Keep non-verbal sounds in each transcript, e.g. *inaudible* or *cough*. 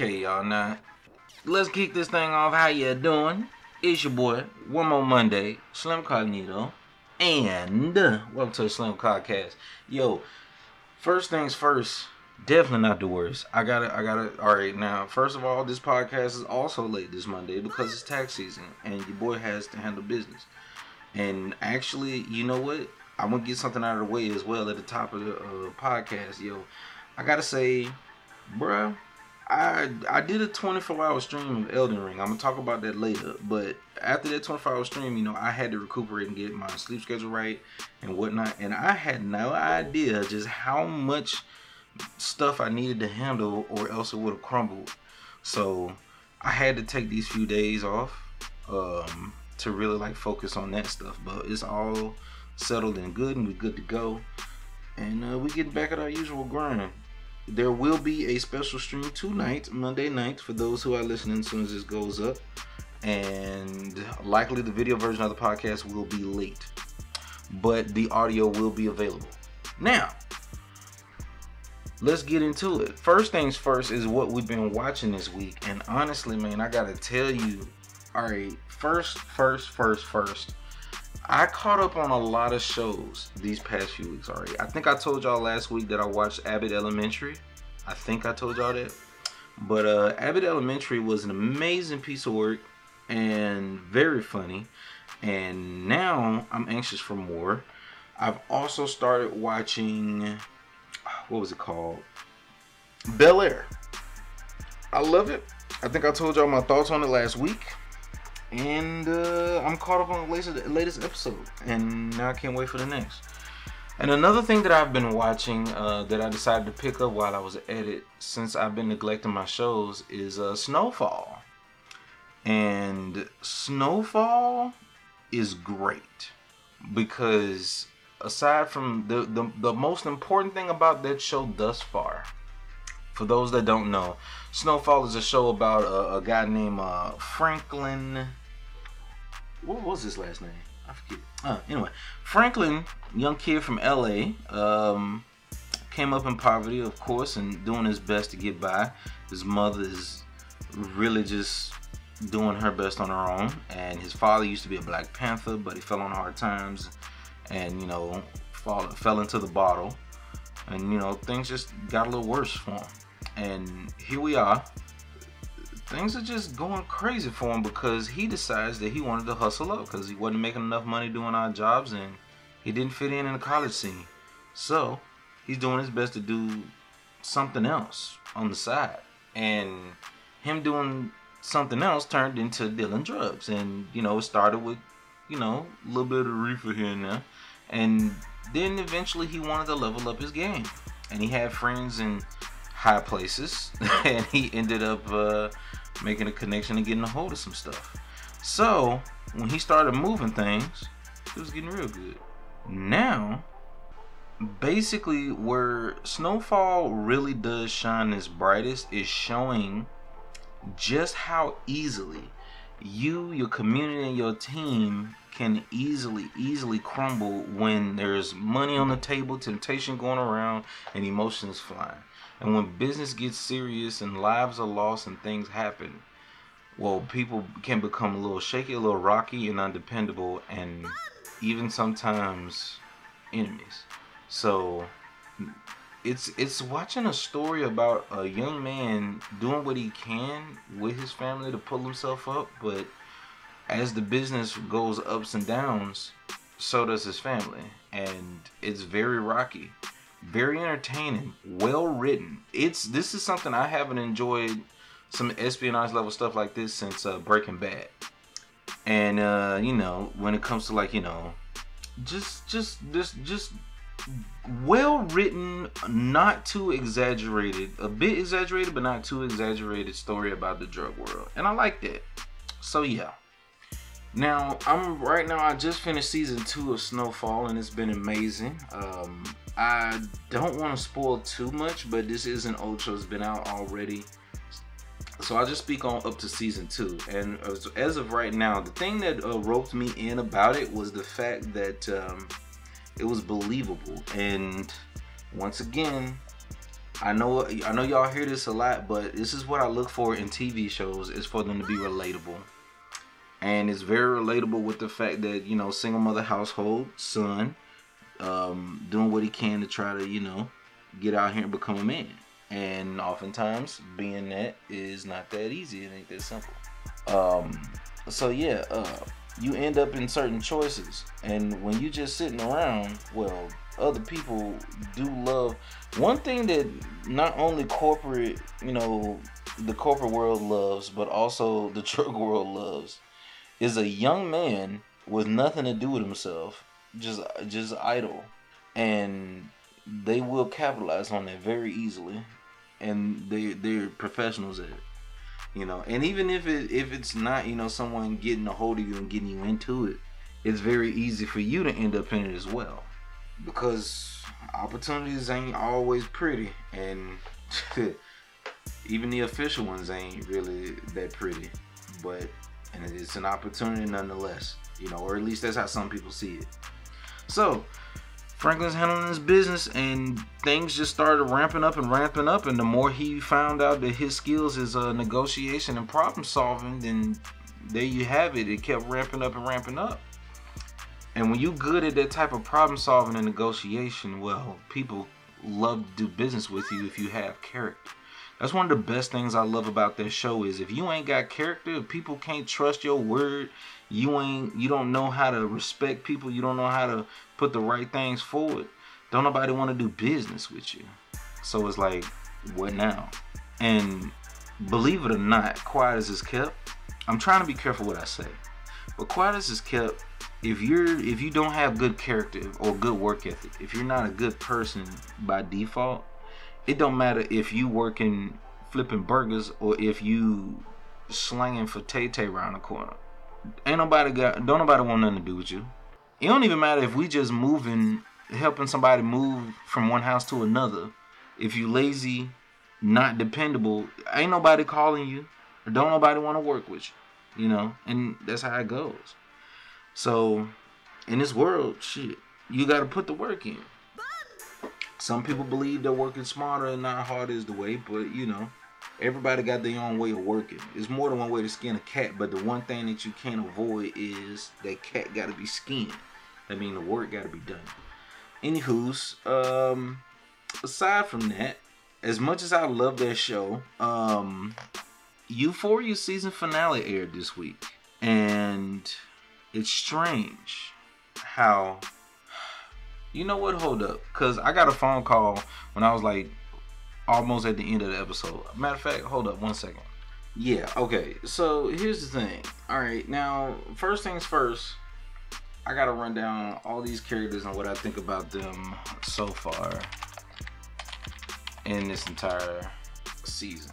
Okay, y'all. Now, let's kick this thing off. How you doing? It's your boy. One more Monday, Slim Cognito, and uh, welcome to the Slim Podcast. Yo, first things first. Definitely not the worst. I gotta, I gotta. All right, now, first of all, this podcast is also late this Monday because it's tax season, and your boy has to handle business. And actually, you know what? I'm gonna get something out of the way as well at the top of the uh, podcast. Yo, I gotta say, bruh, I I did a 24 hour stream of Elden Ring. I'm gonna talk about that later. But after that 24 hour stream, you know, I had to recuperate and get my sleep schedule right and whatnot. And I had no idea just how much stuff I needed to handle, or else it would have crumbled. So I had to take these few days off um, to really like focus on that stuff. But it's all settled and good, and we're good to go. And uh, we getting back at our usual grind. There will be a special stream tonight, Monday night, for those who are listening as soon as this goes up. And likely the video version of the podcast will be late, but the audio will be available. Now, let's get into it. First things first is what we've been watching this week. And honestly, man, I gotta tell you, all right, first, first, first, first. I caught up on a lot of shows these past few weeks already. I think I told y'all last week that I watched Abbott Elementary. I think I told y'all that. But uh, Abbott Elementary was an amazing piece of work and very funny. And now I'm anxious for more. I've also started watching, what was it called? Bel Air. I love it. I think I told y'all my thoughts on it last week and uh, I'm caught up on the latest, latest episode, and now I can't wait for the next. And another thing that I've been watching uh, that I decided to pick up while I was at it, since I've been neglecting my shows, is uh, Snowfall. And Snowfall is great because aside from the, the the most important thing about that show thus far, for those that don't know, Snowfall is a show about a, a guy named uh, Franklin. What was his last name? I forget. Uh, anyway, Franklin, young kid from LA, um, came up in poverty, of course, and doing his best to get by. His mother is really just doing her best on her own, and his father used to be a Black Panther, but he fell on hard times, and you know, fall, fell into the bottle, and you know, things just got a little worse for him. And here we are. Things are just going crazy for him because he decides that he wanted to hustle up because he wasn't making enough money doing odd jobs and he didn't fit in in the college scene. So he's doing his best to do something else on the side. And him doing something else turned into dealing drugs. And, you know, it started with, you know, a little bit of reefer here and there. And then eventually he wanted to level up his game. And he had friends in high places, *laughs* and he ended up uh, making a connection and getting a hold of some stuff. So when he started moving things, it was getting real good. Now, basically, where Snowfall really does shine its brightest is showing just how easily you, your community, and your team can easily, easily crumble when there's money on the table, temptation going around, and emotions flying. And when business gets serious and lives are lost and things happen, well, people can become a little shaky, a little rocky, and undependable, and even sometimes enemies. So it's it's watching a story about a young man doing what he can with his family to pull himself up, but as the business goes ups and downs, so does his family, and it's very rocky very entertaining, well written. It's this is something I haven't enjoyed some espionage level stuff like this since uh, Breaking Bad. And uh, you know, when it comes to like you know, just just just just well written, not too exaggerated, a bit exaggerated but not too exaggerated story about the drug world, and I like that. So yeah. Now I'm right now. I just finished season two of Snowfall, and it's been amazing. Um, I don't want to spoil too much, but this is an show. It's been out already. So I'll just speak on up to season two. And as, as of right now, the thing that uh, roped me in about it was the fact that um, it was believable. And once again, I know I know y'all hear this a lot, but this is what I look for in TV shows is for them to be relatable. And it's very relatable with the fact that, you know, single mother household, son, um, doing what he can to try to, you know, get out here and become a man. And oftentimes being that is not that easy. It ain't that simple. Um, so yeah, uh, you end up in certain choices. And when you just sitting around, well, other people do love one thing that not only corporate, you know, the corporate world loves, but also the *laughs* drug world loves, is a young man with nothing to do with himself, just just idle, and they will capitalize on that very easily, and they they're professionals at it you know? And even if it if it's not you know someone getting a hold of you and getting you into it it's very easy for you to end up in it as well. Because opportunities ain't always pretty. And *laughs* even the official ones ain't really that pretty. But and it's an opportunity nonetheless you know? Or at least that's how some people see it so Franklin's handling his business and things just started ramping up and ramping up. And the more he found out that his skills is uh, negotiation and problem solving, then there you have it. It kept ramping up and ramping up. And when you good at that type of problem solving and negotiation, well, people love to do business with you if you have character. That's one of the best things I love about that show is if you ain't got character, if people can't trust your word, you ain't you don't know how to respect people, you don't know how to put the right things forward, don't nobody want to do business with you. So it's like, what now? And believe it or not, quiet as is kept. I'm trying to be careful what I say, but quiet as is kept. If you're if you don't have good character or good work ethic, if you're not a good person by default, it don't matter if you working flipping burgers or if you slanging for Tay Tay around the corner. Ain't nobody got don't nobody want nothing to do with you. It don't even matter if we just moving, helping somebody move from one house to another. If you lazy, not dependable, ain't nobody calling you. Or don't nobody want to work with you. You know, and that's how it goes. So, in this world, shit, you got to put the work in. Some people believe they're working smarter and not harder is the way, but you know, everybody got their own way of working. It's more than one way to skin a cat, but the one thing that you can't avoid is that cat got to be skinned. I mean, the work got to be done. Anywho's, um, aside from that, as much as I love that show, um, Euphoria season finale aired this week, and it's strange how. *sighs* You know what? Hold up, cause I got a phone call when I was like almost at the end of the episode. Matter of fact, hold up one second. Yeah, okay. So here's the thing. All right, now first things first. I gotta run down all these characters and what I think about them so far in this entire season.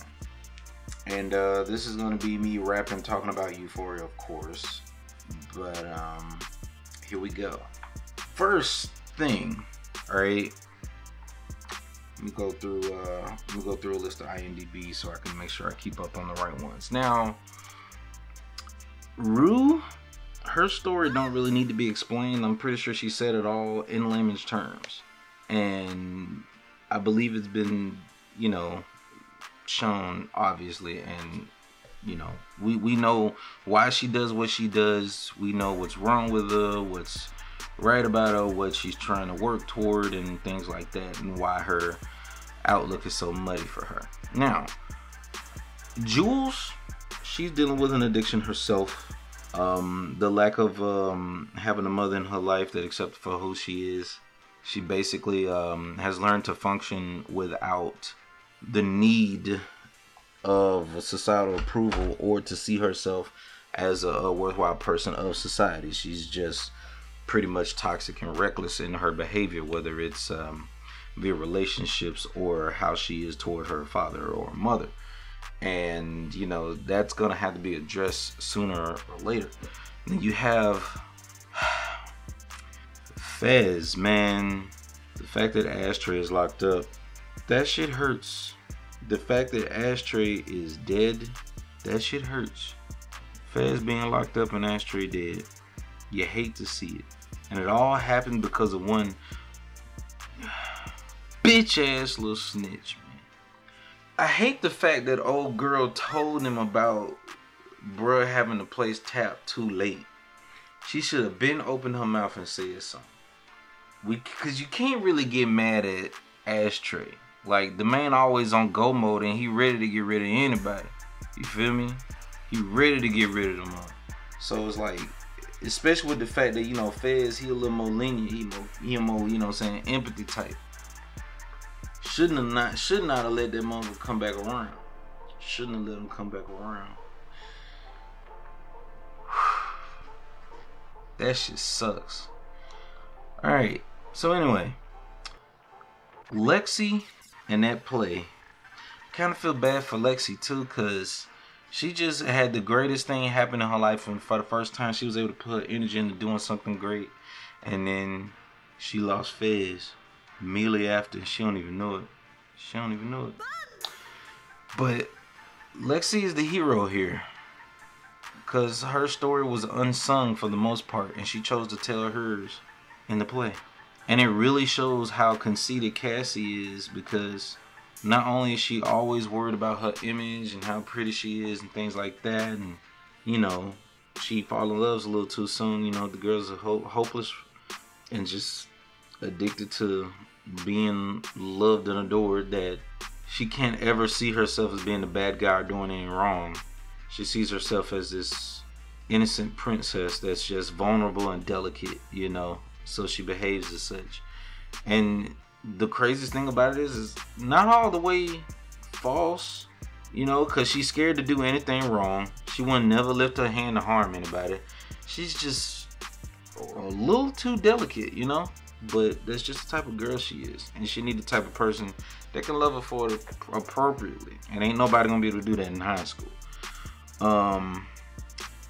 And uh, this is gonna be me rapping, talking about Euphoria, of course. But um, here we go. First thing, all right. Let me go through. Uh, let me go through a list of IMDb so I can make sure I keep up on the right ones. Now, Rue her story don't really need to be explained. I'm pretty sure she said it all in layman's terms. And I believe it's been, you know, shown obviously and you know, we we know why she does what she does. We know what's wrong with her, what's right about her, what she's trying to work toward and things like that and why her outlook is so muddy for her. Now, Jules, she's dealing with an addiction herself um, the lack of um, having a mother in her life that accepts for who she is. She basically um, has learned to function without the need of societal approval or to see herself as a, a worthwhile person of society. She's just pretty much toxic and reckless in her behavior, whether it's um, via relationships or how she is toward her father or mother and you know that's gonna have to be addressed sooner or later. then you have *sighs* Fez, man. The fact that Ashtray is locked up, that shit hurts. The fact that Ashtray is dead, that shit hurts. Fez being locked up and Ashtray dead, you hate to see it. And it all happened because of one bitch ass little snitch, man. I hate the fact that old girl told him about bruh having the place tapped too late. She should have been opened her mouth and said something. We, cause you can't really get mad at Ashtray. Like the man always on go mode and he ready to get rid of anybody. You feel me? He ready to get rid of them all. So it's like, especially with the fact that you know Fez, he a little more lenient, he more, he more, you know, what I'm saying empathy type. Shouldn't have not, should not have let that mother come back around. Shouldn't have let him come back around. *sighs* that shit sucks. All right. So anyway, Lexi and that play. Kind of feel bad for Lexi too, cause she just had the greatest thing happen in her life, and for the first time, she was able to put energy into doing something great, and then she lost Fez immediately after. She don't even know it. She don't even know it. But Lexi is the hero here. Because her story was unsung for the most part, and she chose to tell hers in the play. And it really shows how conceited Cassie is because not only is she always worried about her image and how pretty she is and things like that, and you know, she fall in love a little too soon. You know, the girls are ho- hopeless and just addicted to being loved and adored that she can't ever see herself as being the bad guy or doing anything wrong. She sees herself as this innocent princess that's just vulnerable and delicate, you know, so she behaves as such. And the craziest thing about it is, is not all the way false, you know, because she's scared to do anything wrong. She wouldn't never lift her hand to harm anybody. She's just a little too delicate, you know. But that's just the type of girl she is, and she need the type of person that can love her for it appropriately. And ain't nobody gonna be able to do that in high school. Um,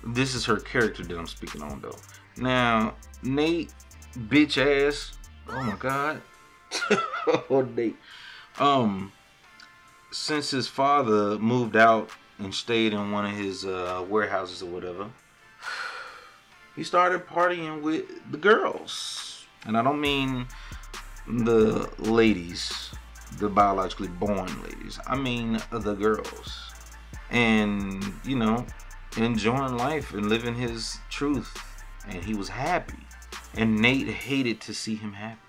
this is her character that I'm speaking on, though. Now, Nate bitch ass. Oh my god. *laughs* Um since his father moved out and stayed in one of his uh, warehouses or whatever, he started partying with the girls. And I don't mean the ladies, the biologically born ladies. I mean the girls. And, you know, enjoying life and living his truth. And he was happy. And Nate hated to see him happy.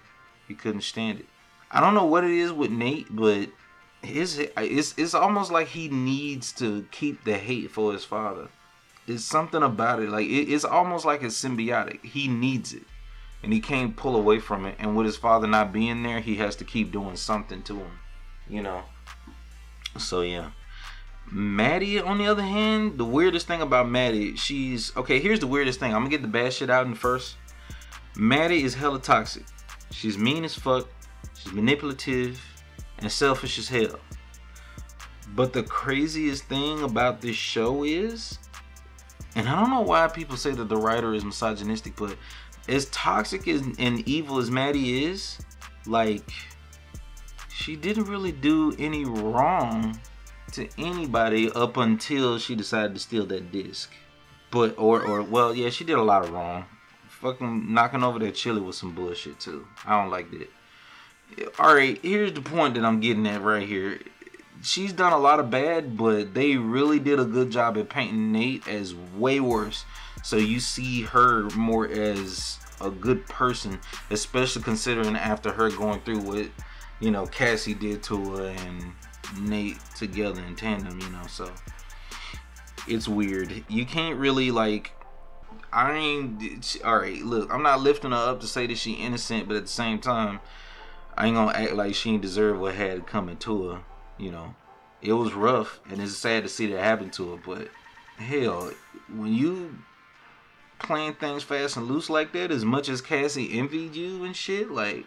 He couldn't stand it. I don't know what it is with Nate, but his it's it's almost like he needs to keep the hate for his father. There's something about it. Like it, it's almost like it's symbiotic. He needs it. And he can't pull away from it. And with his father not being there, he has to keep doing something to him. You know. So yeah. Maddie, on the other hand, the weirdest thing about Maddie, she's okay. Here's the weirdest thing. I'm gonna get the bad shit out in first. Maddie is hella toxic. She's mean as fuck. She's manipulative and selfish as hell. But the craziest thing about this show is, and I don't know why people say that the writer is misogynistic, but as toxic and evil as Maddie is, like, she didn't really do any wrong to anybody up until she decided to steal that disc. But, or, or, well, yeah, she did a lot of wrong fucking knocking over that chili was some bullshit too. I don't like that. All right, here's the point that I'm getting at right here. She's done a lot of bad, but they really did a good job at painting Nate as way worse. So you see her more as a good person, especially considering after her going through what you know Cassie did to her and Nate together in tandem. You know, so it's weird. You can't really like I ain't all right. Look, I'm not lifting her up to say that she innocent, but at the same time, I ain't gonna act like she ain't deserve what had coming to her. You know, it was rough, and it's sad to see that happen to her. But hell, when you playing things fast and loose like that, as much as Cassie envied you and shit, like,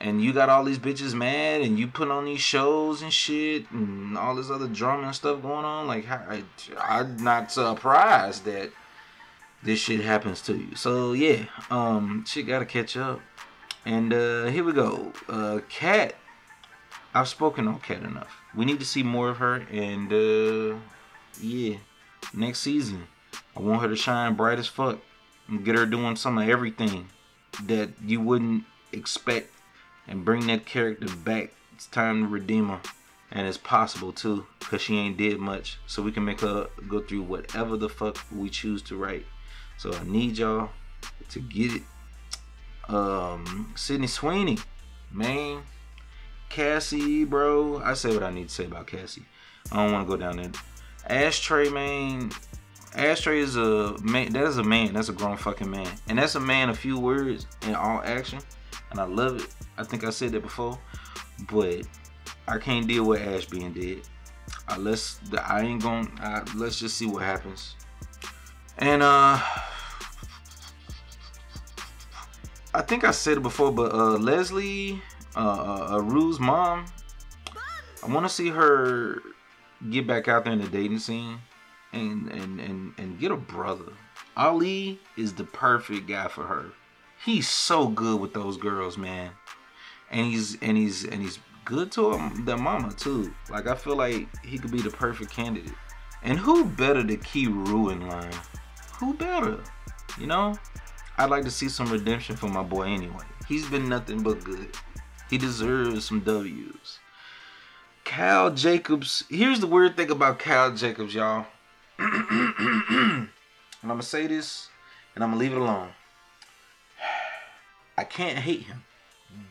and you got all these bitches mad, and you put on these shows and shit, and all this other drama and stuff going on, like, I, I'm not surprised that this shit happens to you. So yeah, um, shit gotta catch up. And uh, here we go. Uh, Kat, I've spoken on Kat enough. We need to see more of her. And uh, yeah, next season, I want her to shine bright as fuck and get her doing some of everything that you wouldn't expect and bring that character back. It's time to redeem her. And it's possible too, cause she ain't did much. So we can make her go through whatever the fuck we choose to write. So I need y'all to get it. Um, Sydney Sweeney, man, Cassie, bro. I say what I need to say about Cassie. I don't want to go down there. Ashtray, man. Ashtray is a man. That is a man. That's a grown fucking man, and that's a man. A few words in all action, and I love it. I think I said that before, but I can't deal with Ash being dead. Uh, let's. I ain't going. Uh, let's just see what happens. And uh, I think I said it before, but uh, Leslie, uh, uh, uh mom. I want to see her get back out there in the dating scene and and and and get a brother. Ali is the perfect guy for her. He's so good with those girls, man. And he's and he's and he's good to him, their mama too. Like I feel like he could be the perfect candidate. And who better to keep ruin line? Who better? You know? I'd like to see some redemption for my boy anyway. He's been nothing but good. He deserves some W's. Cal Jacobs. Here's the weird thing about Cal Jacobs, y'all. *clears throat* and I'm gonna say this and I'm gonna leave it alone. *sighs* I can't hate him.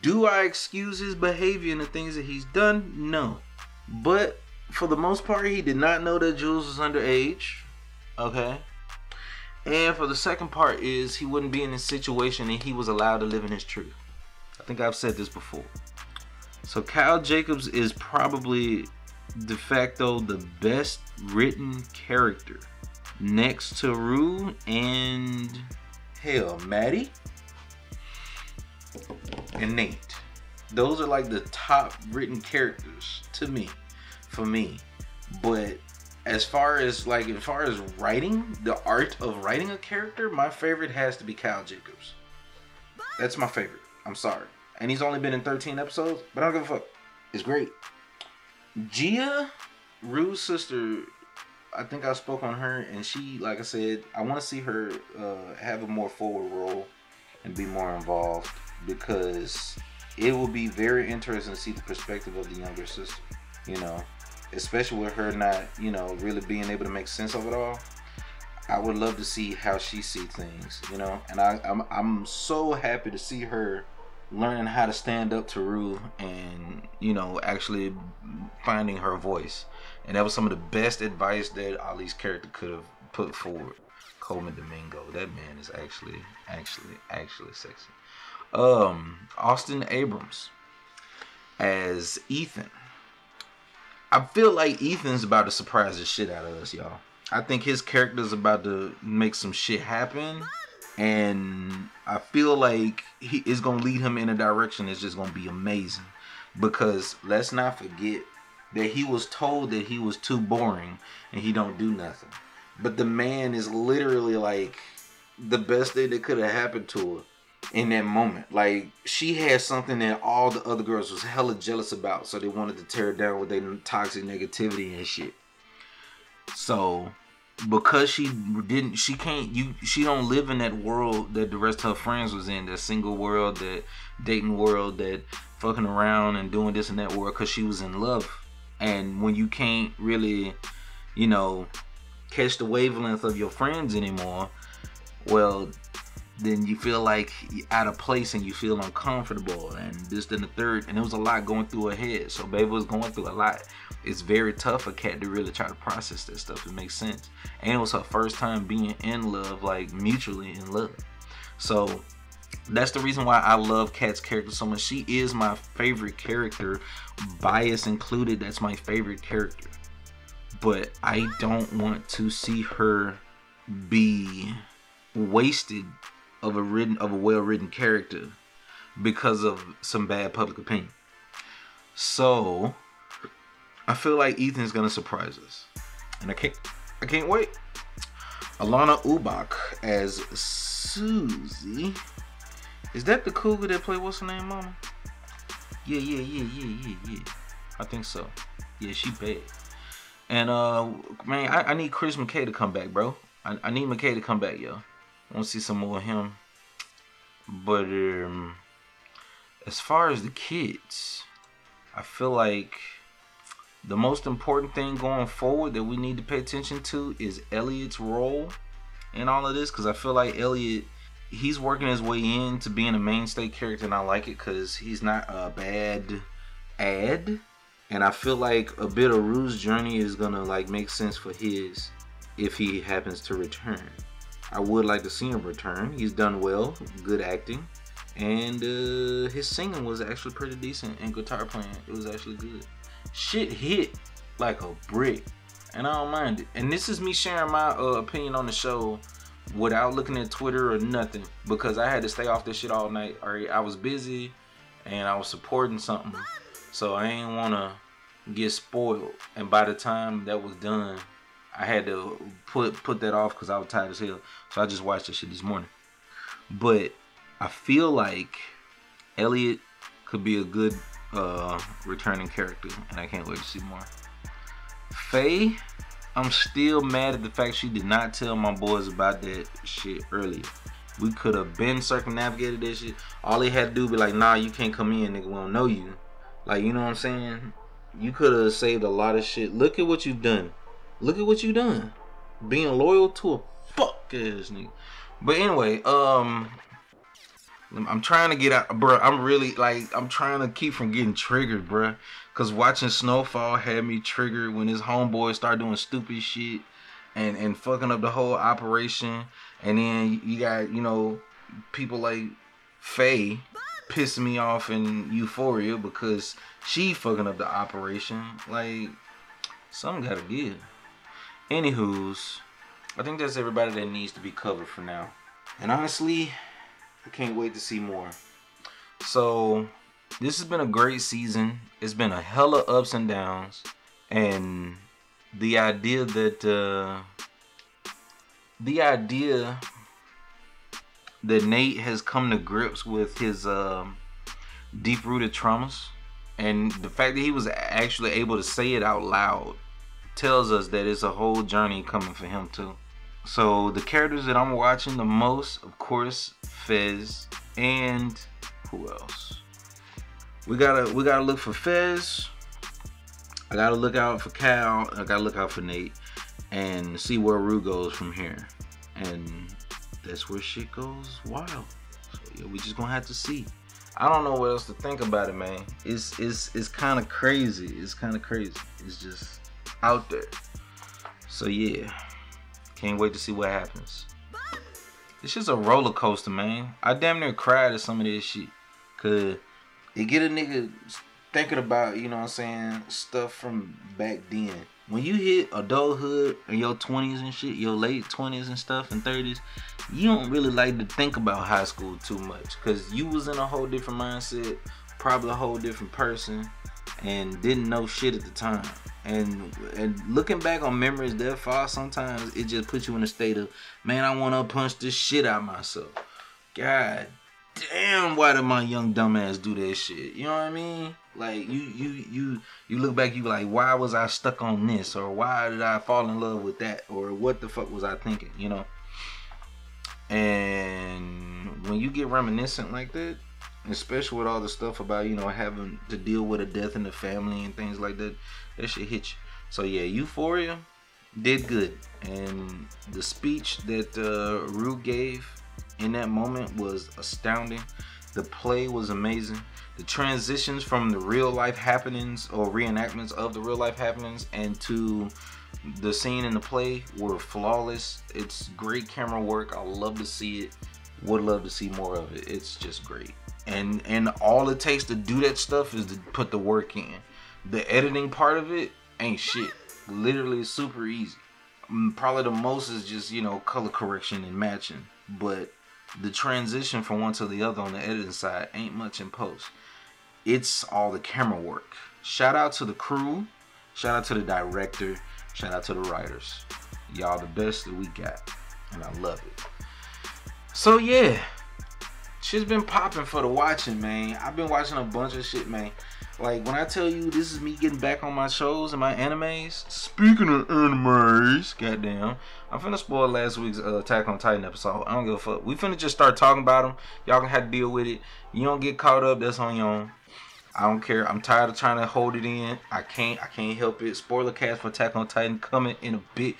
Do I excuse his behavior and the things that he's done? No. But for the most part, he did not know that Jules was underage. Okay. And for the second part is he wouldn't be in this situation and he was allowed to live in his truth. I think I've said this before. So Kyle Jacobs is probably de facto the best written character next to Rue and hell, Maddie and Nate. Those are like the top written characters to me, for me. But as far as like as far as writing, the art of writing a character, my favorite has to be Kyle Jacobs. That's my favorite. I'm sorry. And he's only been in 13 episodes, but I don't give a fuck. It's great. Gia, Rue's sister, I think I spoke on her, and she, like I said, I want to see her uh, have a more forward role and be more involved because it will be very interesting to see the perspective of the younger sister. You know, especially with her not, you know, really being able to make sense of it all. I would love to see how she sees things, you know, and I, I'm I'm so happy to see her learning how to stand up to Rue and you know actually finding her voice. And that was some of the best advice that Ali's character could have put forward. Colman Domingo, that man is actually actually actually sexy. Um, Austin Abrams as Ethan. I feel like Ethan's about to surprise the shit out of us, y'all. I think his character's about to make some shit happen and I feel like he is gonna lead him in a direction that's just gonna be amazing. Because let's not forget that he was told that he was too boring and he don't do nothing. But the man is literally like the best thing that could have happened to her in that moment. Like she had something that all the other girls was hella jealous about, so they wanted to tear it down with their toxic negativity and shit. So because she didn't she can't you she don't live in that world that the rest of her friends was in that single world that dating world that fucking around and doing this and that world because she was in love and when you can't really you know catch the wavelength of your friends anymore well then you feel like out of place and you feel uncomfortable and this and the third and it was a lot going through her head so baby was going through a lot it's very tough for Kat to really try to process that stuff it makes sense and it was her first time being in love like mutually in love so that's the reason why I love Kat's character so much. She is my favorite character, bias included. That's my favorite character. But I don't want to see her be wasted of a written of a well written character because of some bad public opinion. So I feel like Ethan's gonna surprise us, and I can't I can't wait. Alanna Ubach as Susie. Is that the cougar that played what's her name, Mama? Yeah, yeah, yeah, yeah, yeah, yeah. I think so. Yeah, she bad. And uh, man, I, I need Chris McKay to come back, bro. I, I need McKay to come back, yo. Want to see some more of him. But um, as far as the kids, I feel like the most important thing going forward that we need to pay attention to is Elliot's role in all of this because I feel like Elliot he's working his way into being a mainstay character and I like it because he's not a bad ad and I feel like a bit of Rue's journey is gonna like make sense for his if he happens to return. I would like to see him return. He's done well, good acting, and uh, his singing was actually pretty decent and guitar playing. It was actually good. Shit hit like a brick, and I don't mind it. And this is me sharing my uh, opinion on the show without looking at Twitter or nothing because I had to stay off this shit all night. Right, I was busy and I was supporting something so I ain't wanna get spoiled. And by the time that was done, I had to put put that off because I was tired as hell. So I just watched that shit this morning. But I feel like Elliot could be a good uh, returning character, and I can't wait to see more. Faye, I'm still mad at the fact she did not tell my boys about that shit earlier. We could have been circumnavigated that shit. All they had to do be like, nah, you can't come in, nigga. We don't know you. Like, you know what I'm saying? You could have saved a lot of shit. Look at what you've done. Look at what you done. Being loyal to a fuck ass nigga. But anyway, um, I'm trying to get out, bro. I'm really like, I'm trying to keep from getting triggered, bro. Cause watching Snowfall had me triggered when his homeboys start doing stupid shit and and fucking up the whole operation. And then you got you know people like Faye pissing me off in Euphoria because she fucking up the operation. Like, something gotta give. Anywho's, I think that's everybody that needs to be covered for now. And honestly, I can't wait to see more. So, this has been a great season. It's been a hella ups and downs. And the idea that, uh, the idea that Nate has come to grips with his um, deep rooted traumas. And the fact that he was actually able to say it out loud tells us that it's a whole journey coming for him, too. So, the characters that I'm watching the most, of course, Fez and who else? We gotta we gotta look for Fez. I gotta look out for Cal. I gotta look out for Nate and see where Rue goes from here. And that's where shit goes wild. So yeah, we just gonna have to see. I don't know what else to think about it, man. It's it's it's kind of crazy. It's kind of crazy. It's just out there. So yeah, can't wait to see what happens. It's just a roller coaster, man. I damn near cried at some of this shit, cause it get a nigga thinking about, you know what I'm saying, stuff from back then when you hit adulthood in your 20s and shit, your late 20s and stuff and 30s, you don't really like to think about high school too much because you was in a whole different mindset, probably a whole different person, and didn't know shit at the time. And and looking back on memories that far, sometimes it just puts you in a state of, man, I want to punch the shit out myself. God damn, why did my young dumbass do that shit? You know what I mean? Like you you you you look back, you like, why was I stuck on this, or why did I fall in love with that, or what the fuck was I thinking? You know. And when you get reminiscent like that, especially with all the stuff about you know having to deal with a death in the family and things like that, that should hit you. So yeah, Euphoria did good, and the speech that uh, Rue gave in that moment was astounding. The play was amazing. The transitions from the real life happenings or reenactments of the real life happenings and to the scene in the play were flawless. It's great camera work. I love to see it. Would love to see more of it. It's just great. And and all it takes to do that stuff is to put the work in. The editing part of it ain't shit. Literally super easy. Mm, probably the most is just, you know, color correction and matching. But the transition from one to the other on the editing side ain't much in post. It's all the camera work. Shout out to the crew. Shout out to the director. Shout out to the writers. Y'all the best that we got. And I love it. So yeah. Shit's been popping for the watching, man. I've been watching a bunch of shit, man. Like when I tell you this is me getting back on my shows and my animes. Speaking of animes, goddamn, I'm finna spoil last week's uh, Attack on Titan episode. I don't give a fuck. We finna just start talking about them. Y'all gonna have to deal with it. You don't get caught up. That's on your own. I don't care. I'm tired of trying to hold it in. I can't. I can't help it. Spoiler cast for Attack on Titan coming in a bit.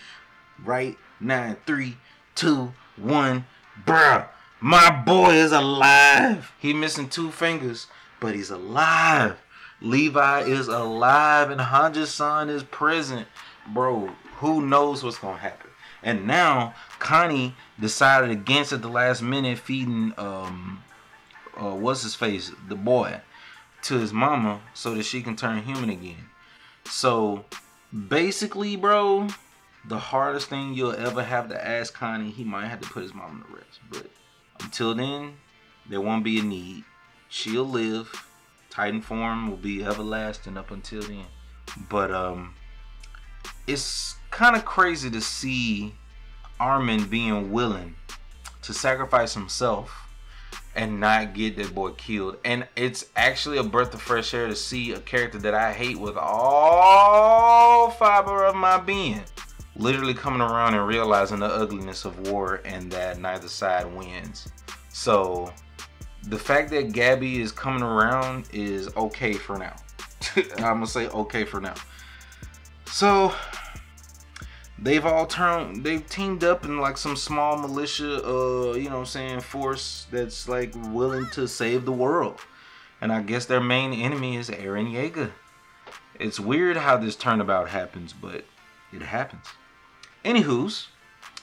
Right now, three, two, one. Bruh, my boy is alive. He missing two fingers, but he's alive. Levi is alive, and Hanji's son is present. Bro, who knows what's gonna happen? And now Connie decided against at the last minute feeding um uh what's his face, the boy to his mama so that she can turn human again. So basically, bro, the hardest thing you'll ever have to ask Connie, he might have to put his mom to rest. But until then, there won't be a need. She'll live. Titan form will be everlasting up until then. But um it's kind of crazy to see Armin being willing to sacrifice himself and not get that boy killed. And it's actually a breath of fresh air to see a character that I hate with all fiber of my being literally coming around and realizing the ugliness of war and that neither side wins. So the fact that Gabi is coming around is okay for now. *laughs* I'm gonna say okay for now. So they've all turned they've teamed up in like some small militia uh you know what i'm saying force that's like willing to save the world and i guess their main enemy is Eren Yeager it's weird how this turnabout happens but it happens anywho's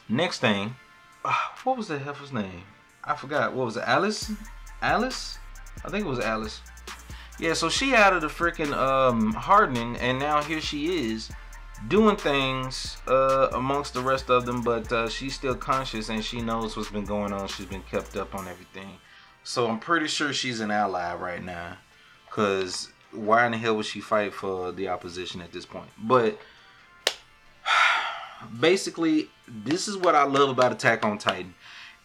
next thing uh, what was the heifer's name i forgot what was it alice alice i think it was alice yeah so she out of the freaking um hardening and now here she is doing things uh, amongst the rest of them, but uh, she's still conscious and she knows what's been going on. She's been kept up on everything. So I'm pretty sure she's an ally right now. Because why in the hell would she fight for the opposition at this point? But basically, this is what I love about Attack on Titan.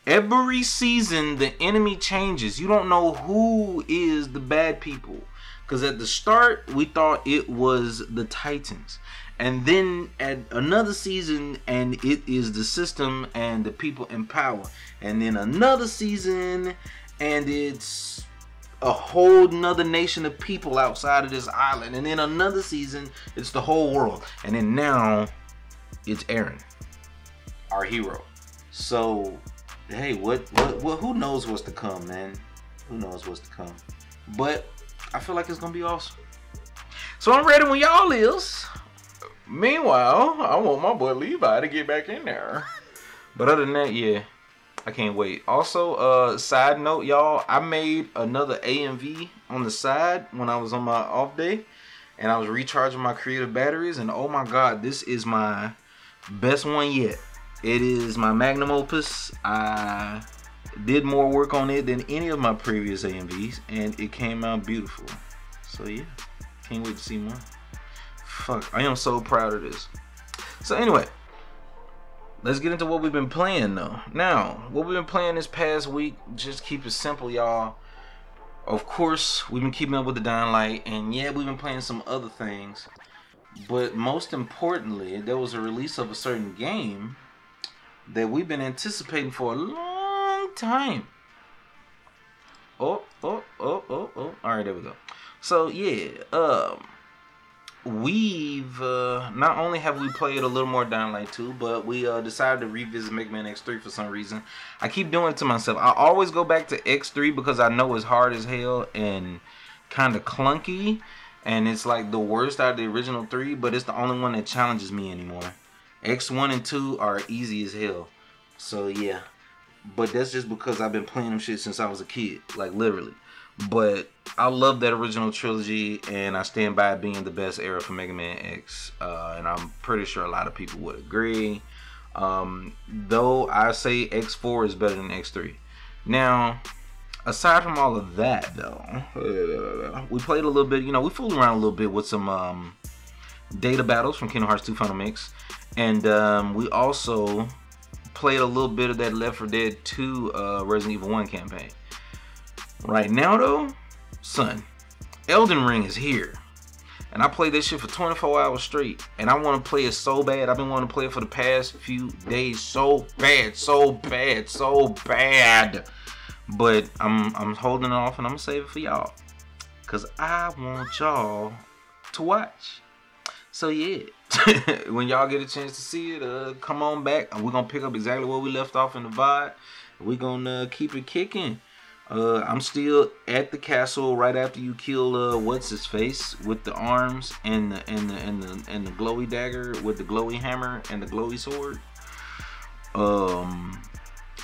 Every season, the enemy changes. You don't know who is the bad people. Because at the start, we thought it was the Titans and then at another season and it is the system and the people in power and then another season and it's a whole nother nation of people outside of this island and then another season it's the whole world and then now it's Eren, our hero. So hey what what, what who knows what's to come man? Who knows what's to come? But i feel like it's gonna be awesome. So i'm ready when y'all is. Meanwhile, I want my boy Levi to get back in there. But other than that, yeah, I can't wait. Also, uh, side note, y'all, I made another AMV on the side when I was on my off day, and I was recharging my creative batteries, and oh my god, this is my best one yet. It is my magnum opus. I did more work on it than any of my previous AMVs, and it came out beautiful. So yeah, can't wait to see more. Fuck, I am so proud of this. So anyway, let's get into what we've been playing though. Now, what we've been playing this past week, just keep it simple, y'all. Of course, we've been keeping up with the Dying Light, and yeah, we've been playing some other things. But most importantly, there was a release of a certain game that we've been anticipating for a long time. Oh, oh, oh, oh, oh. All right, there we go. So yeah, um, we've uh, not only have we played a little more Dying Light 2, but we uh, decided to revisit Mega Man X3 for some reason. I keep doing it to myself. I always go back to X3 because I know it's hard as hell and kind of clunky, and it's like the worst out of the original three, but it's the only one that challenges me anymore. X1 and 2 are easy as hell. So yeah. But that's just because I've been playing them shit since I was a kid, like literally. But I love that original trilogy, and I stand by it being the best era for Mega Man X. Uh, and I'm pretty sure a lot of people would agree. Um, though I say X4 is better than X3. Now, aside from all of that, though, we played a little bit. You know, we fooled around a little bit with some um, data battles from Kingdom Hearts 2 Final Mix, and um, we also played a little bit of that Left 4 Dead 2 uh, Resident Evil 1 campaign. Right now, though, son, Elden Ring is here. And I played this shit for 24 hours straight. And I want to play it so bad. I've been wanting to play it for the past few days so bad, so bad, so bad. But I'm I'm holding off and I'm gonna save it for y'all. Cause I want y'all to watch. So yeah, *laughs* when y'all get a chance to see it, uh, come on back. We're gonna pick up exactly where we left off in the VOD. We're gonna uh, keep it kicking. Uh, I'm still at the castle right after you kill uh, what's his face with the arms and the and the and the and the glowy dagger with the glowy hammer and the glowy sword. Um,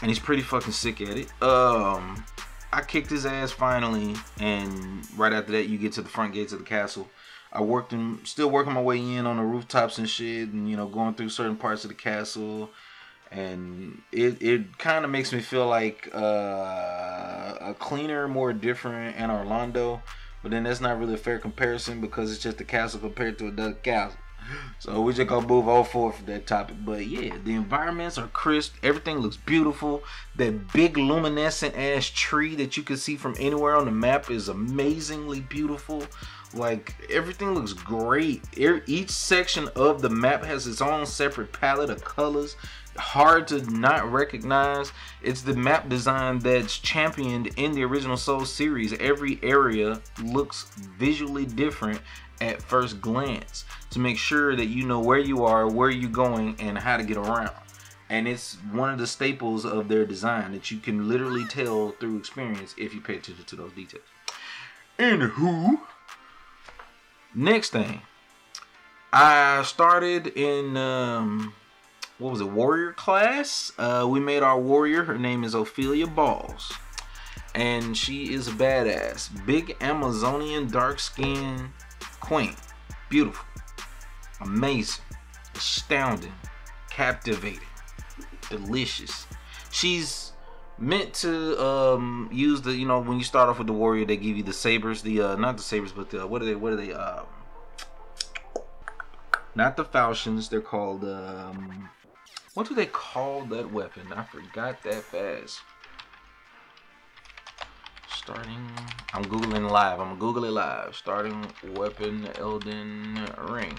and he's pretty fucking sick at it. Um, I kicked his ass finally, and right after that, you get to the front gates of the castle. I worked and still working my way in on the rooftops and shit, and you know going through certain parts of the castle and it it kind of makes me feel like uh, a cleaner, more different Anor Londo. But then that's not really a fair comparison because it's just a castle compared to another castle. So we're just gonna move all forward from that topic. But yeah, the environments are crisp. Everything looks beautiful. That big luminescent ass tree that you can see from anywhere on the map is amazingly beautiful. Like everything looks great. Each section of the map has its own separate palette of colors hard to not recognize. It's the map design that's championed in the original Soul series. Every area looks visually different at first glance to make sure that you know where you are, where you're going, and how to get around. And it's one of the staples of their design that you can literally tell through experience if you pay attention to those details. Anywho, next thing, I started in um, what was it, warrior class. Uh, we made our warrior. Her name is Ophelia Balls. And she is a badass. Big Amazonian, dark skin queen. Beautiful. Amazing. Astounding. Captivating. Delicious. She's meant to um, use the, you know, when you start off with the warrior, they give you the sabers. The, uh, not the sabers, but the, what are they, what are they, um, not the falchions. They're called, um, what do they call that weapon? I forgot that fast. Starting, I'm googling live. I'm googling live. Starting weapon, Elden Ring.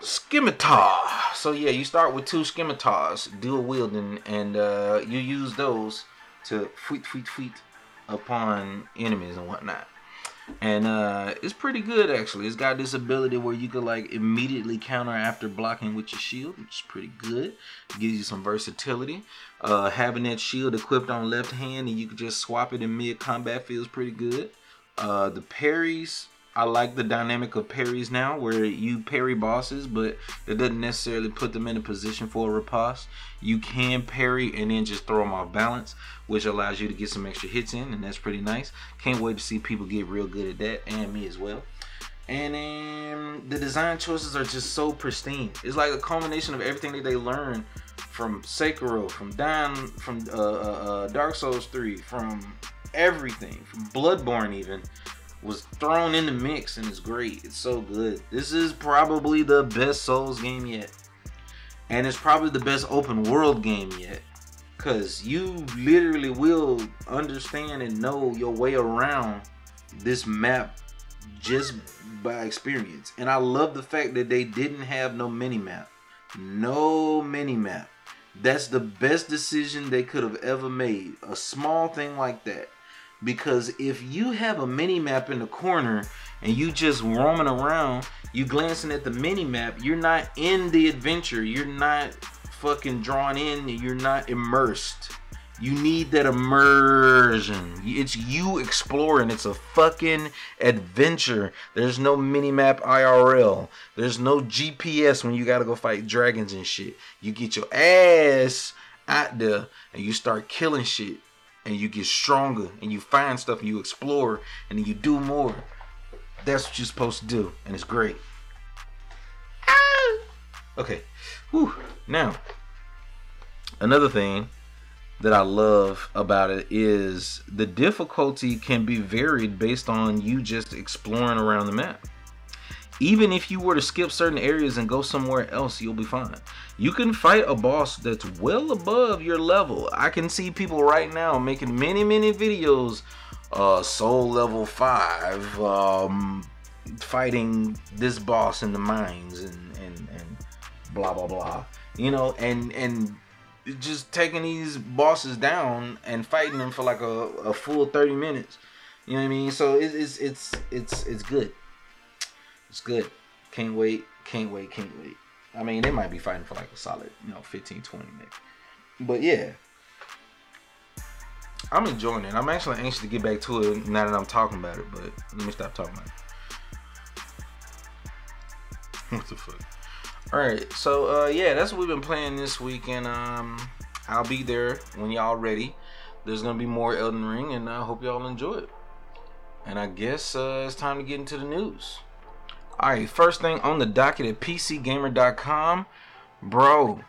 Scimitar. So yeah, you start with two scimitars, dual wielding, and uh, you use those to feet, feet, feet upon enemies and whatnot and uh, it's pretty good actually. It's got this ability where you could like immediately counter after blocking with your shield, which is pretty good. It gives you some versatility. Uh, having that shield equipped on left hand and you can just swap it in mid combat feels pretty good. Uh, the parries I like the dynamic of parries now where you parry bosses, but it doesn't necessarily put them in a position for a riposte. You can parry and then just throw them off balance, which allows you to get some extra hits in, and that's pretty nice. Can't wait to see people get real good at that, and me as well. And then the design choices are just so pristine. It's like a culmination of everything that they learned from Sekiro, from Down, from uh, uh, uh Dark Souls 3, from everything, from Bloodborne even was thrown in the mix and it's great. It's so good. This is probably the best Souls game yet. And it's probably the best open world game yet. Cause you literally will understand and know your way around this map just by experience. And I love the fact that they didn't have no mini map. No mini map. That's the best decision they could have ever made. A small thing like that because if you have a mini map in the corner and you just roaming around, you glancing at the mini map, you're not in the adventure. You're not fucking drawn in. You're not immersed. You need that immersion. It's you exploring. It's a fucking adventure. There's no mini map IRL. There's no GPS when you gotta go fight dragons and shit. You get your ass out there and you start killing shit and you get stronger and you find stuff and you explore and you do more. That's what you're supposed to do, and it's great. Ah! Okay, Whew. now another thing that I love about it is the difficulty can be varied based on you just exploring around the map. Even if you were to skip certain areas and go somewhere else, you'll be fine. You can fight a boss that's well above your level. I can see people right now making many, many videos, uh, soul level 5, um, fighting this boss in the mines and, and, and blah, blah, blah. You know, and, and just taking these bosses down and fighting them for like a, a full 30 minutes. You know what I mean? So it's it's it's it's it's good. It's good. Can't wait. Can't wait. Can't wait. I mean, they might be fighting for like a solid, you know, 15, 20 minutes. But yeah. I'm enjoying it. I'm actually anxious to get back to it now that I'm talking about it, but let me stop talking about it. *laughs* What the fuck? Alright, so uh yeah, that's what we've been playing this week and um I'll be there when y'all ready. There's gonna be more Elden Ring and I hope y'all enjoy it. And I guess uh, it's time to get into the news. Alright, first thing on the docket at PCGamer.com, bro.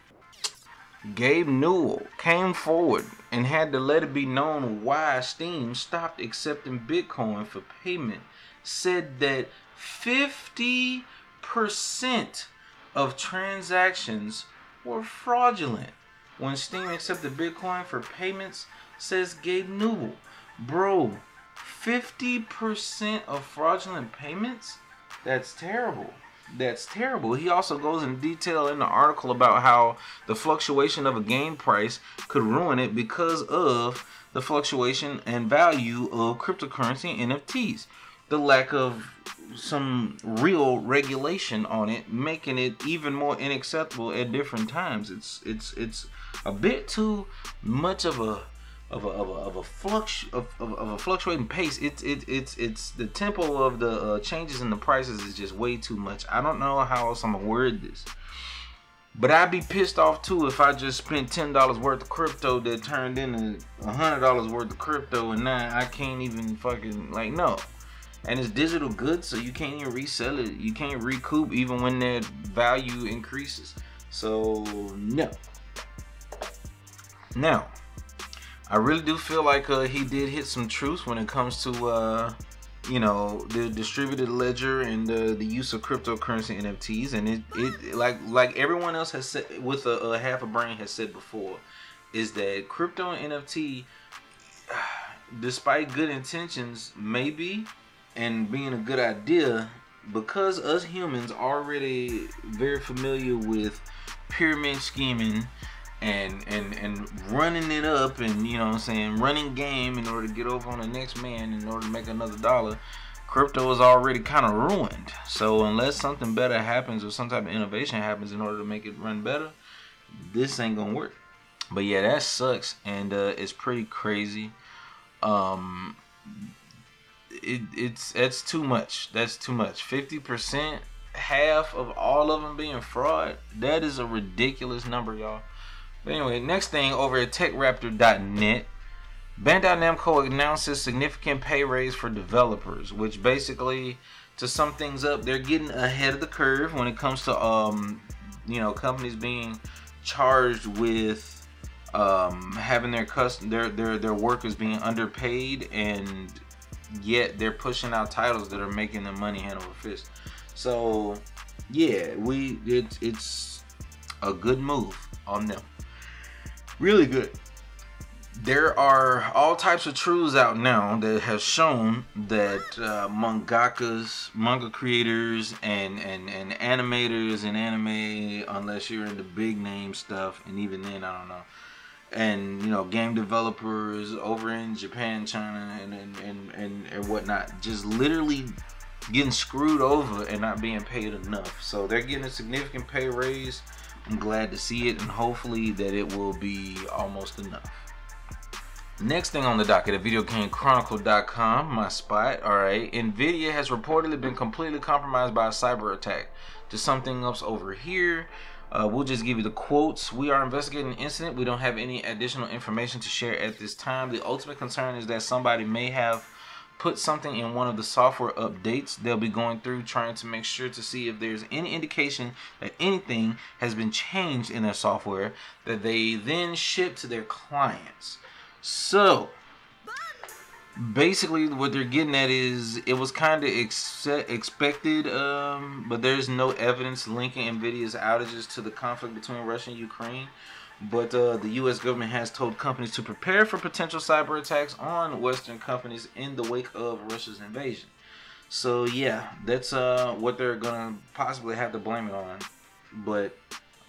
Gabe Newell came forward and had to let it be known why Steam stopped accepting Bitcoin for payment. Said that 50 percent of transactions were fraudulent. When Steam accepted Bitcoin for payments, says Gabe Newell. Bro, 50% of fraudulent payments? That's terrible. That's terrible. He also goes in detail in the article about how the fluctuation of a game price could ruin it because of the fluctuation and value of cryptocurrency and NFTs. The lack of some real regulation on it, making it even more unacceptable at different times. It's it's it's a bit too much of a of a of a, of a flux of, of, of, a fluctuating pace. It's it, it's it's the tempo of the uh, changes in the prices is just way too much. I don't know how else I'm gonna word this. But I'd be pissed off too if I just spent ten dollars worth of crypto that turned into hundred dollars worth of crypto and now I can't even fucking like no and it's digital goods, so you can't even resell it. You can't recoup even when that value increases. So no. Now, I really do feel like uh, he did hit some truths when it comes to uh, you know the distributed ledger and the use of cryptocurrency NFTs, and it, it like like everyone else has said with a, a half a brain has said before, is that crypto and NFT, *sighs* despite good intentions, maybe and being a good idea because us humans already very familiar with pyramid scheming and and and running it up and you know what I'm saying running game in order to get over on the next man in order to make another dollar crypto is already kind of ruined so unless something better happens or some type of innovation happens in order to make it run better this ain't gonna work but yeah that sucks and uh, it's pretty crazy um it, it's it's too much. That's too much. Fifty percent, half of all of them being fraud. That is a ridiculous number, y'all. But anyway, next thing over at TechRaptor.net, Bandai Namco announces significant pay raise for developers, which basically, to sum things up, they're getting ahead of the curve when it comes to um, you know, companies being charged with um having their custom their their their workers being underpaid and yet they're pushing out titles that are making them money hand over fist. So yeah, we it's it's a good move on them. Really good. There are all types of truths out now that have shown that uh, mangakas, manga creators, and, and and animators and anime, unless you're into big name stuff, and even then, I don't know and you know game developers over in Japan, China, and and, and and and whatnot, just literally getting screwed over and not being paid enough. So they're getting a significant pay raise. I'm glad to see it, and hopefully that it will be almost enough. Next thing on the docket at VideoGameChronicle.com, my spot. All right, Nvidia has reportedly been completely compromised by a cyber attack. To something else over here. Uh, we'll just give you the quotes. We are investigating the incident. We don't have any additional information to share at this time. The ultimate concern is that somebody may have put something in one of the software updates they'll be going through trying to make sure to see if there's any indication that anything has been changed in their software that they then ship to their clients. So, basically what they're getting at is it was kind of ex- expected um, but there's no evidence linking nvidia's outages to the conflict between russia and ukraine but uh, the us government has told companies to prepare for potential cyber attacks on western companies in the wake of russia's invasion so yeah that's uh, what they're gonna possibly have to blame it on but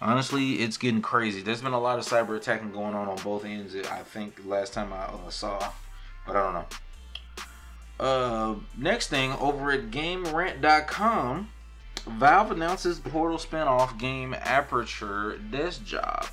honestly, it's getting crazy. There's been a lot of cyber attacking going on on both ends. I think last time I uh, saw, but I don't know. Uh, next thing over at GameRant.com, Valve announces Portal spinoff game Aperture Desk Job.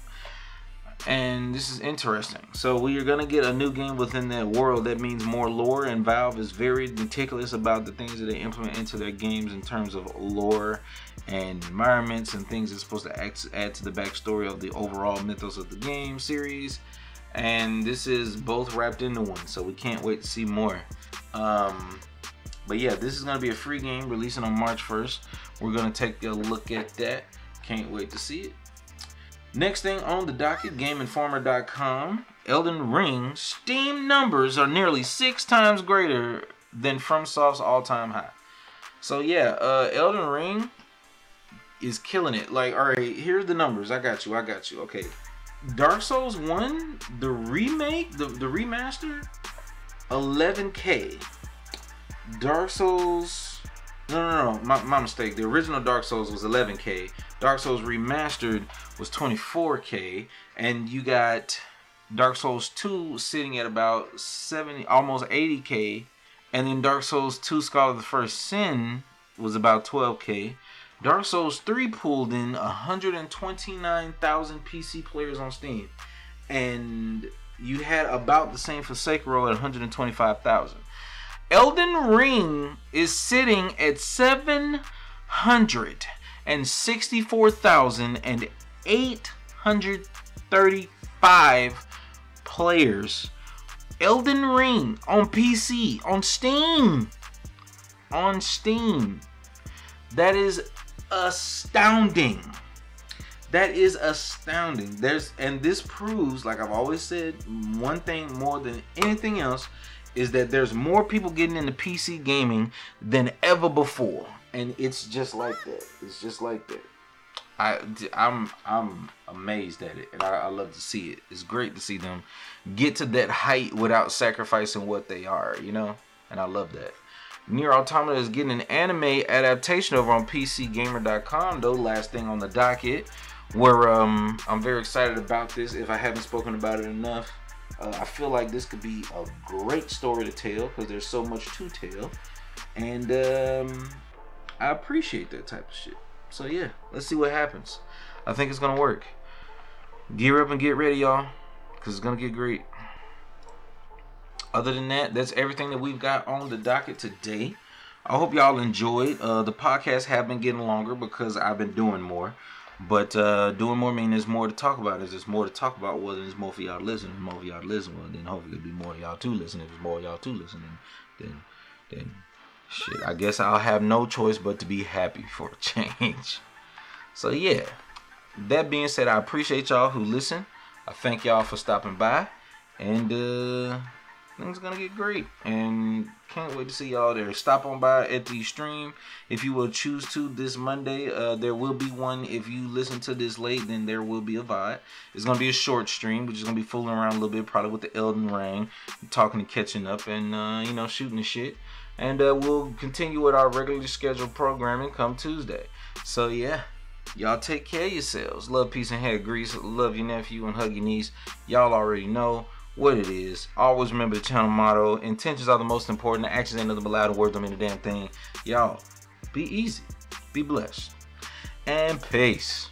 And this is interesting. So we are gonna get a new game within that world. That means more lore, and Valve is very meticulous about the things that they implement into their games in terms of lore and environments and things that's supposed to add, to the backstory of the overall mythos of the game series. And this is both wrapped into one, so we can't wait to see more. Um, but yeah, this is gonna be a free game releasing on March 1st. We're gonna take a look at that. Can't wait to see it. Next thing on the docket, GameInformer.com. Elden Ring Steam numbers are nearly six times greater than FromSoft's all-time high. So yeah, uh, Elden Ring is killing it. Like, all right, here's the numbers. I got you. I got you. Okay, Dark Souls One, the remake, the the remaster, 11k. Dark Souls. No, no, no, my, my mistake. The original Dark Souls was 11k. Dark Souls Remastered was 24k, and you got Dark Souls 2 sitting at about 70, almost 80k, and then Dark Souls 2 Scholar of the First Sin was about 12k. Dark Souls 3 pulled in 129,000 PC players on Steam, and you had about the same for Sekiro at 125,000. Elden Ring is sitting at 700 and 64,835 players. Elden Ring on PC, on Steam. On Steam. That is astounding. That is astounding. There's and this proves, like I've always said, one thing more than anything else is that there's more people getting into PC gaming than ever before and it's just like that. It's just like that. I I'm I'm amazed at it, and I, I, love to see it. It's great to see them get to that height without sacrificing what they are, you know. And I love that. NieR Automata is getting an anime adaptation over on PCGamer.com. Though last thing on the docket, where um I'm very excited about this. If I haven't spoken about it enough, uh, I feel like this could be a great story to tell because there's so much to tell, and um I appreciate that type of shit. So yeah, let's see what happens. I think it's gonna work. Gear up and get ready, y'all, because it's gonna get great. Other than that, that's everything that we've got on the docket today. I hope y'all enjoyed. Uh, the podcasts have been getting longer because I've been doing more. But uh, doing more means there's more to talk about. Is there's more to talk about, well, then there's more for y'all to listen. If more for y'all to listen, well, then hopefully there'll be more y'all to listen. If there's more y'all to listen, then, then, then shit, I guess I'll have no choice but to be happy for a change. So yeah, that being said, I appreciate y'all who listen. I thank y'all for stopping by, and uh, things gonna get great. And can't wait to see y'all there. Stop on by at the stream if you will choose to this Monday. Uh, there will be one if you listen to this late. Then there will be a VOD. It's gonna be a short stream. which is gonna be fooling around a little bit, probably with the Elden Ring, talking and catching up, and uh, you know shooting the shit and uh, we'll continue with our regularly scheduled programming come Tuesday. So yeah, y'all take care of yourselves. Love, peace, and hair grease. Love your nephew and hug your niece. Y'all already know what it is. Always remember the channel motto: intentions are the most important. Actions ain't nothing but loud words don't mean a damn thing. Y'all, be easy, be blessed, and peace.